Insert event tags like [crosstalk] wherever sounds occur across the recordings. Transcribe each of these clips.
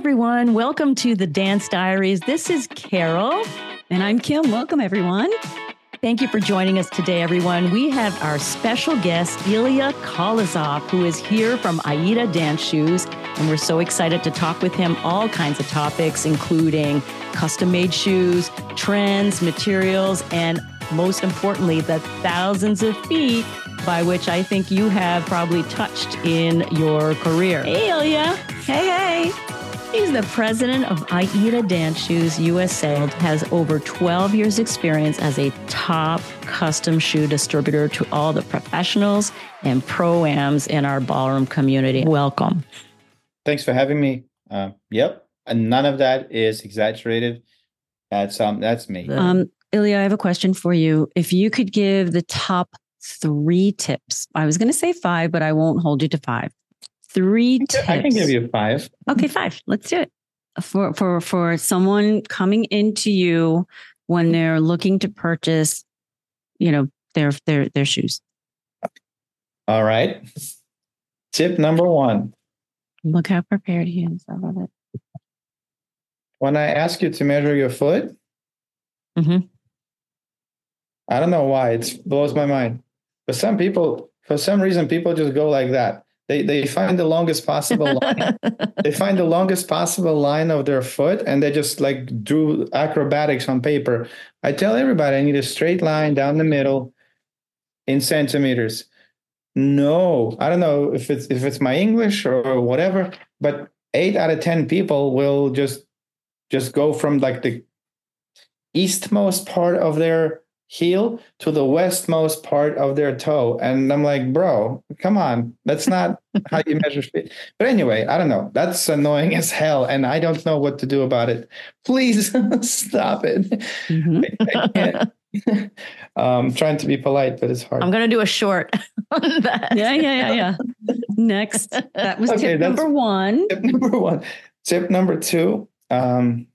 everyone. Welcome to the Dance Diaries. This is Carole. And I'm Kim. Welcome, everyone. Thank you for joining us today, everyone. We have our special guest, Ilia Kolosov, who is here from Aida Dance Shoes. And we're so excited to talk with him all kinds of topics, including custom made shoes, trends, materials, and most importantly, the thousands of feet by which I think you have probably touched in your career. Hey, Ilia. Hey, hey. He's the president of Aida Dance Shoes USA, has over 12 years experience as a top custom shoe distributor to all the professionals and pro-ams in our ballroom community. Welcome. Thanks for having me. Uh, yep. And none of that is exaggerated. That's um that's me. Um, Ilia, I have a question for you. If you could give the top three tips, I was going to say five, but I won't hold you to five three tips. I can give you five. Okay, five. Let's do it. For for for someone coming into you when they're looking to purchase, you know, their their their shoes. All right. Tip number one. Look how prepared he is. I love it. When I ask you to measure your foot, mm-hmm. I don't know why it blows my mind. But some people, for some reason, people just go like that. They they find the longest possible [laughs] line. they find the longest possible line of their foot and they just like do acrobatics on paper. I tell everybody I need a straight line down the middle in centimeters. No, I don't know if it's if it's my English or whatever, but eight out of ten people will just just go from like the eastmost part of their heel to the westmost part of their toe. And I'm like, bro, come on. That's not [laughs] how you measure speed. But anyway, I don't know. That's annoying as hell. And I don't know what to do about it. Please [laughs] stop it. Mm-hmm. I, I can't. [laughs] um, trying to be polite, but it's hard. I'm going to do a short on that. Yeah, yeah, yeah, yeah. Next, that was okay, tip number one. Tip number one. Tip number two. Um,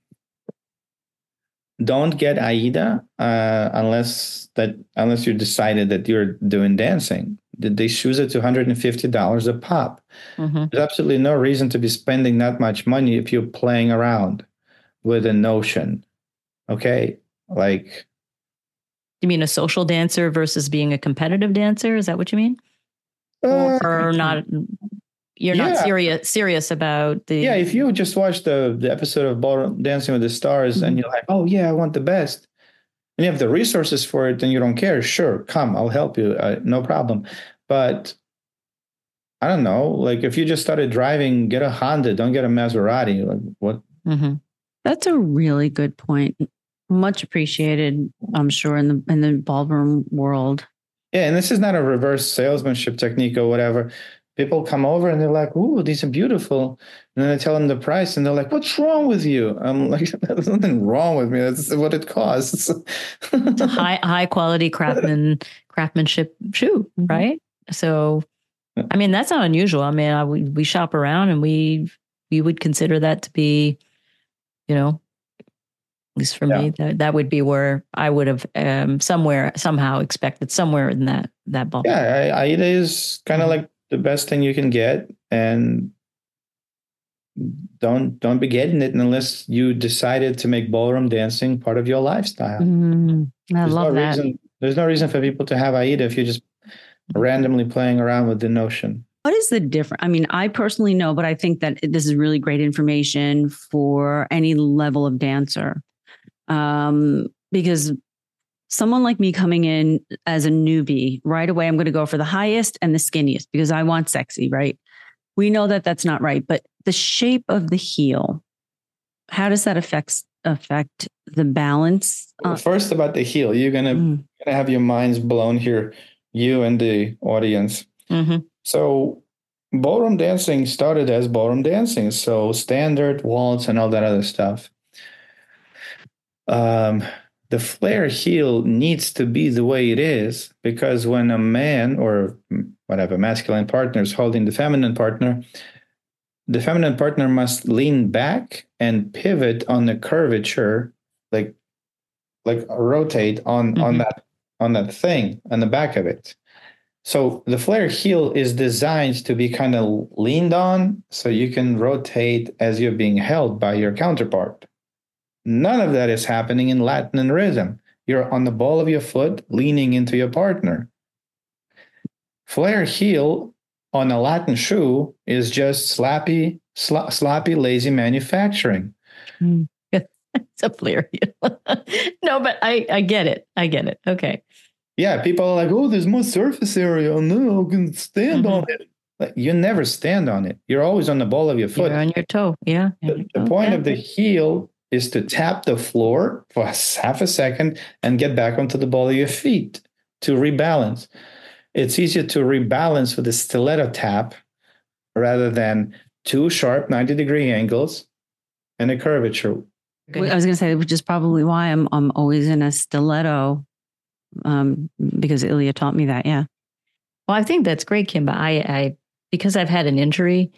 don't get AIDA uh, unless that unless you decided that you're doing dancing. Did they shoes are two hundred and fifty dollars a pop. Mm-hmm. There's absolutely no reason to be spending that much money if you're playing around with a notion. Okay, like you mean a social dancer versus being a competitive dancer? Is that what you mean? Uh, or not you're yeah. not serious serious about the yeah if you just watch the the episode of ballroom dancing with the stars mm-hmm. and you're like oh yeah i want the best and you have the resources for it and you don't care sure come i'll help you uh, no problem but i don't know like if you just started driving get a honda don't get a maserati like what mm-hmm. that's a really good point much appreciated i'm sure in the in the ballroom world yeah and this is not a reverse salesmanship technique or whatever people come over and they're like, "Ooh, these are beautiful," and then I tell them the price, and they're like, "What's wrong with you?" I'm like, [laughs] "There's nothing wrong with me. That's what it costs." it's a high high quality craftsman craftsmanship shoe, [laughs] mm-hmm. right? So, I mean, that's not unusual. I mean, I, we we shop around and we we would consider that to be, you know. At least for yeah. me, that, that would be where I would have um, somewhere somehow expected somewhere in that that ball. Yeah, I, Aida is kind of mm-hmm. like the best thing you can get and don't don't be getting it unless you decided to make ballroom dancing part of your lifestyle. Mm, I there's love no that. Reason, there's no reason for people to have AIDA if you're just randomly playing around with the notion. What is the difference? I mean, I personally know, but I think that this is really great information for any level of dancer. Um, because someone like me coming in as a newbie, right away, I'm going to go for the highest and the skinniest because I want sexy, right? We know that that's not right, but the shape of the heel, how does that affect affect the balance? Well, first, about the heel, you're gonna mm. gonna have your minds blown here, you and the audience. Mm-hmm. So, ballroom dancing started as ballroom dancing, so standard waltz and all that other stuff. Um, the flare heel needs to be the way it is because when a man or whatever masculine partner is holding the feminine partner, the feminine partner must lean back and pivot on the curvature, like like rotate on mm-hmm. on that on that thing on the back of it. So the flare heel is designed to be kind of leaned on so you can rotate as you're being held by your counterpart. None of that is happening in Latin and rhythm. You're on the ball of your foot, leaning into your partner. Flare heel on a Latin shoe is just slappy, sla- sloppy, lazy manufacturing. Mm. [laughs] it's a flare heel. [laughs] no, but I, I get it. I get it. Okay. Yeah, people are like, oh, there's more surface area. Oh, no, I can stand mm-hmm. on it. You never stand on it. You're always on the ball of your foot. You're on your toe. Yeah. The, the point of the heel is to tap the floor for [laughs] half a second and get back onto the ball of your feet to rebalance. It's easier to rebalance with a stiletto tap rather than two sharp 90 degree angles and a curvature. I was going to say, which is probably why I'm I'm always in a stiletto, um, because Ilia taught me that. Yeah. Well, I think that's great, Kimba. I, I because I've had an injury,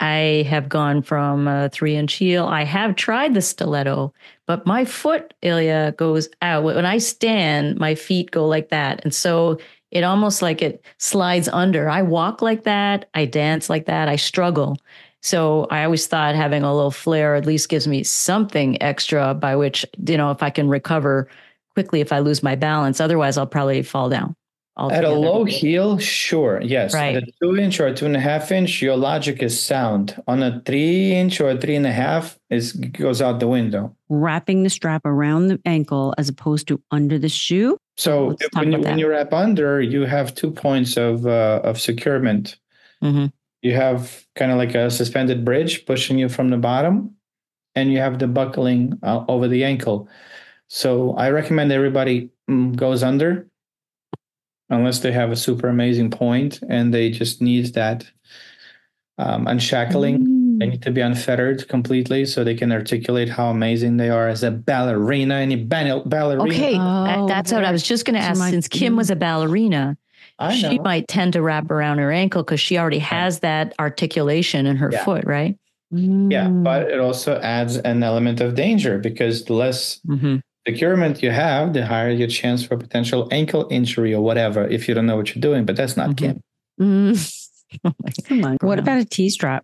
I have gone from a three inch heel. I have tried the stiletto, but my foot, Ilia, goes out. When I stand, my feet go like that. And so it almost like it slides under. I walk like that. I dance like that. I struggle. So I always thought having a little flare at least gives me something extra by which, you know, if I can recover quickly if I lose my balance. Otherwise, I'll probably fall down. At a low heel, sure, yes. Right. At a two inch or two and a half inch, your logic is sound. On a three inch or three and a half, is goes out the window. Wrapping the strap around the ankle as opposed to under the shoe. So when you, when you wrap under, you have two points of uh, of securement. Mm-hmm. You have kind of like a suspended bridge pushing you from the bottom, and you have the buckling uh, over the ankle. So I recommend everybody mm, goes under unless they have a super amazing point and they just need that um, unshackling. Mm. They need to be unfettered completely so they can articulate how amazing they are as a ballerina. Any ball- ballerina? Okay, oh, that's what I was just going to ask. Since Kim was a ballerina, she might tend to wrap around her ankle because she already has that articulation in her yeah. foot, right? Mm. Yeah, but it also adds an element of danger because the less mm-hmm securement you have, the higher your chance for potential ankle injury or whatever if you don't know what you're doing. But that's not mm-hmm. Kim. [laughs] Mm. what about a T strap?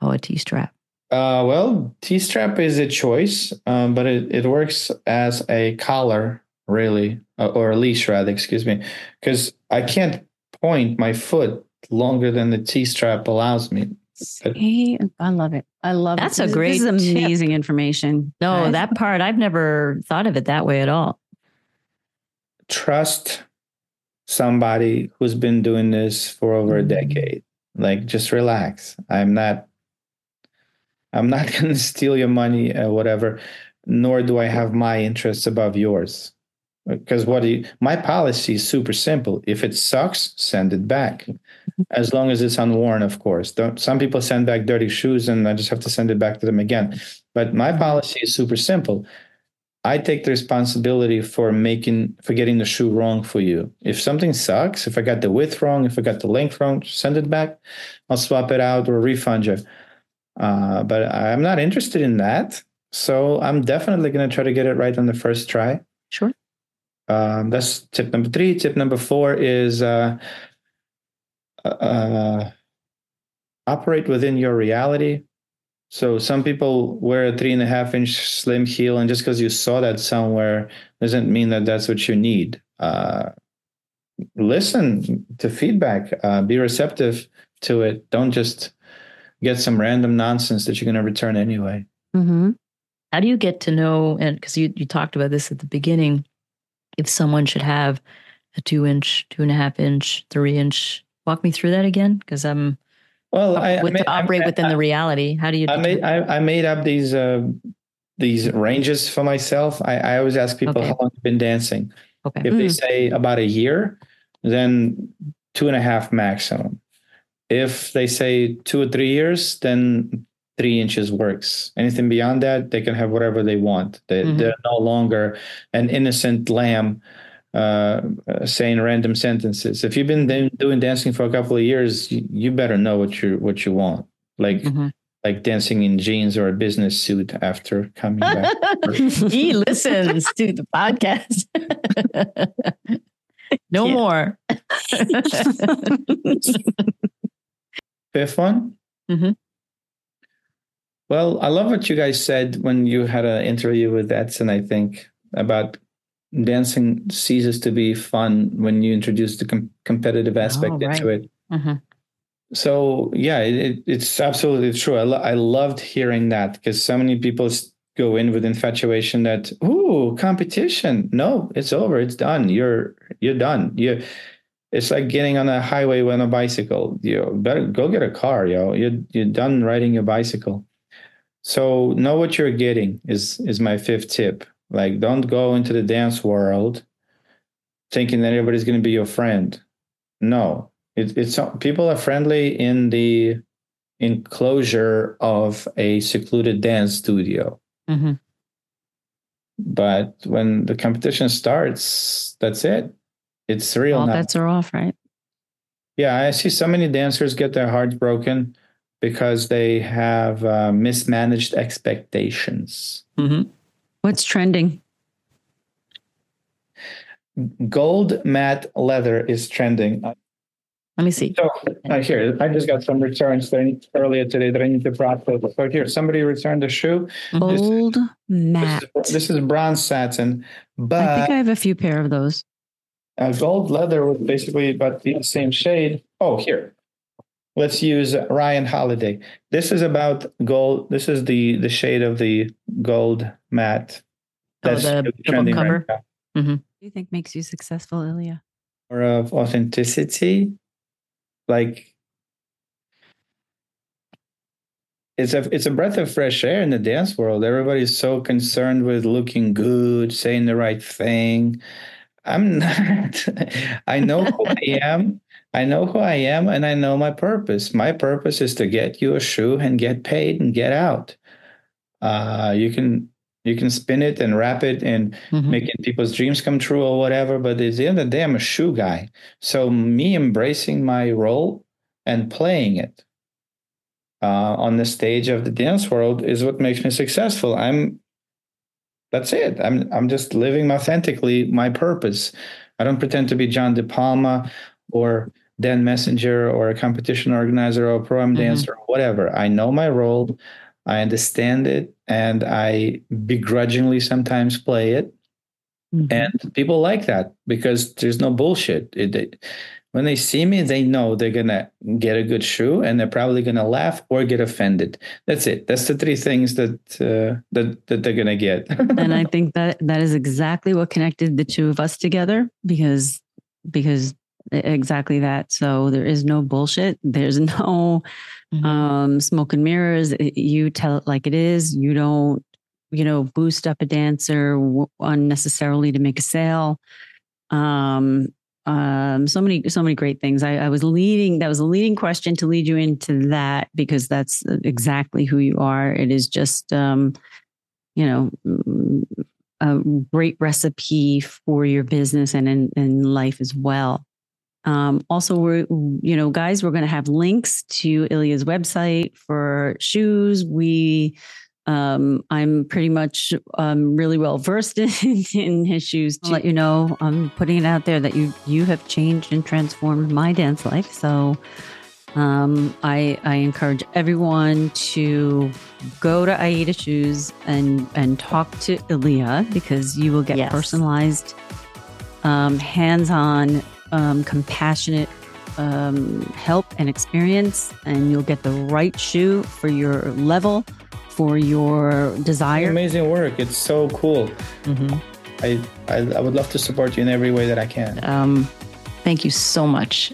Oh, a T strap. Uh, well, T strap is a choice, um, but it, it works as a collar, really, uh, or a leash, rather, excuse me, because I can't point my foot longer than the T strap allows me. See, I love it. I love That's it. a great this is amazing tip. information. No, that part I've never thought of it that way at all. Trust somebody who's been doing this for over a mm-hmm. decade. Like just relax. I'm not I'm not [laughs] going to steal your money or whatever, nor do I have my interests above yours. Because what you, my policy is super simple. If it sucks, send it back as long as it's unworn, of course. Don't, some people send back dirty shoes and I just have to send it back to them again. But my policy is super simple. I take the responsibility for making for getting the shoe wrong for you. If something sucks, if I got the width wrong, if I got the length wrong, send it back. I'll swap it out or refund you. Uh, but I'm not interested in that. So I'm definitely going to try to get it right on the first try. Um, that's tip number three. Tip number four is uh, uh, operate within your reality. So some people wear a three and a half inch slim heel, and just because you saw that somewhere doesn't mean that that's what you need. Uh, listen to feedback. Uh, be receptive to it. Don't just get some random nonsense that you're going to return anyway. Mm-hmm. How do you get to know? And because you you talked about this at the beginning, if someone should have a two inch, two and a half inch, three inch walk me through that again? Because I'm well, I, with, I made, operate I, within the reality. How do you? I made I, I, made up these uh, these ranges for myself. I, I always ask people okay. how long you've been dancing. Okay. If mm. they say about a year, then two and a half maximum. If they say two or three years, then three inches works. Anything beyond that, they can have whatever they want. They, mm-hmm. They're no longer an innocent lamb uh, saying random sentences. If you've been doing dancing for a couple of years, you, you better know what you what you want. Like mm-hmm. like dancing in jeans or a business suit after coming back. [laughs] he listens to the podcast. [laughs] no more. Fifth one. Mhm. Well, I love what you guys said when you had an interview with Edson. I think about dancing ceases to be fun when you introduce the com- competitive aspect Oh, right. into it. Mhm. So yeah, it, it, it's absolutely true. I, lo- I loved hearing that because so many people go in with infatuation that ooh competition. No, it's over. It's done. You're you're done. You. It's like getting on a highway on a bicycle. You better go get a car, yo. You're you're done riding your bicycle. So know what you're getting is is my fifth tip. Like don't go into the dance world thinking that everybody's going to be your friend. No, it, it's people are friendly in the enclosure of a secluded dance studio. Mhm. But when the competition starts, that's it. It's real All now. bets are off, right? Yeah, I see so many dancers get their hearts broken because they have uh, mismanaged expectations. Mhm. What's trending? Gold matte leather is trending. Let me see. So uh, here, I just got some returns that I need, earlier today that I need to process. So here, somebody returned a shoe. Gold This matte. is, this is bronze satin, but I think I have a few pair of those. uh, gold leather was basically about the same shade. Oh, here. Let's use Ryan Holiday. This is about gold. This is the the shade of the gold matte. Oh, the- really the book trending right cover? now. Mm-hmm. What do you think makes you successful, Ilia? Or of authenticity, like it's a it's a breath of fresh air in the dance world. Everybody's so concerned with looking good, saying the right thing. I'm [laughs] not. I know who I am. I know who I am, and I know my purpose. My purpose is to get you a shoe and get paid and get out. Uh, you can you can spin it and wrap it and Mhm. making people's dreams come true or whatever. But at the end of the day, I'm a shoe guy. So me embracing my role and playing it uh, on the stage of the dance world is what makes me successful. I'm that's it. I'm I'm just living authentically my purpose. I don't pretend to be John De Palma or Dan Messenger or a competition organizer or a pro am Mhm. dancer or whatever. I know my role. I understand it and I begrudgingly sometimes play it. Mhm. And people like that because there's no bullshit. It, it- when they see me, they know they're gonna get a good shoe, and they're probably gonna laugh or get offended. That's it. That's the three things that uh, that that they're gonna get. and I [laughs] think that that is exactly what connected the two of us together because because exactly that. So there is no bullshit. [laughs] There's no Mhm. um, smoke and mirrors. You tell it like it is. You don't you know boost up a dancer unnecessarily to make a sale. Um, um, so many so many great things. I, I was leading. That was a leading question to lead you into that because that's exactly who you are. It is just um, you know mm, a great recipe for your business and in, in life as well. Um, also, we're you know, guys, we're going to have links to Ilia's website for shoes. We, um, I'm pretty much um, really well versed [laughs] in, in his shoes. To let you know, I'm putting it out there that you you have changed and transformed my dance life. So, um, I I encourage everyone to go to Aida Shoes and and talk to Ilia because you will get Yes. personalized, um, hands-on, um, compassionate um, help and experience, and you'll get the right shoe for your level, for your desire. Amazing work. It's so cool. Mhm. I, I I would love to support you in every way that I can. Um, thank you so much.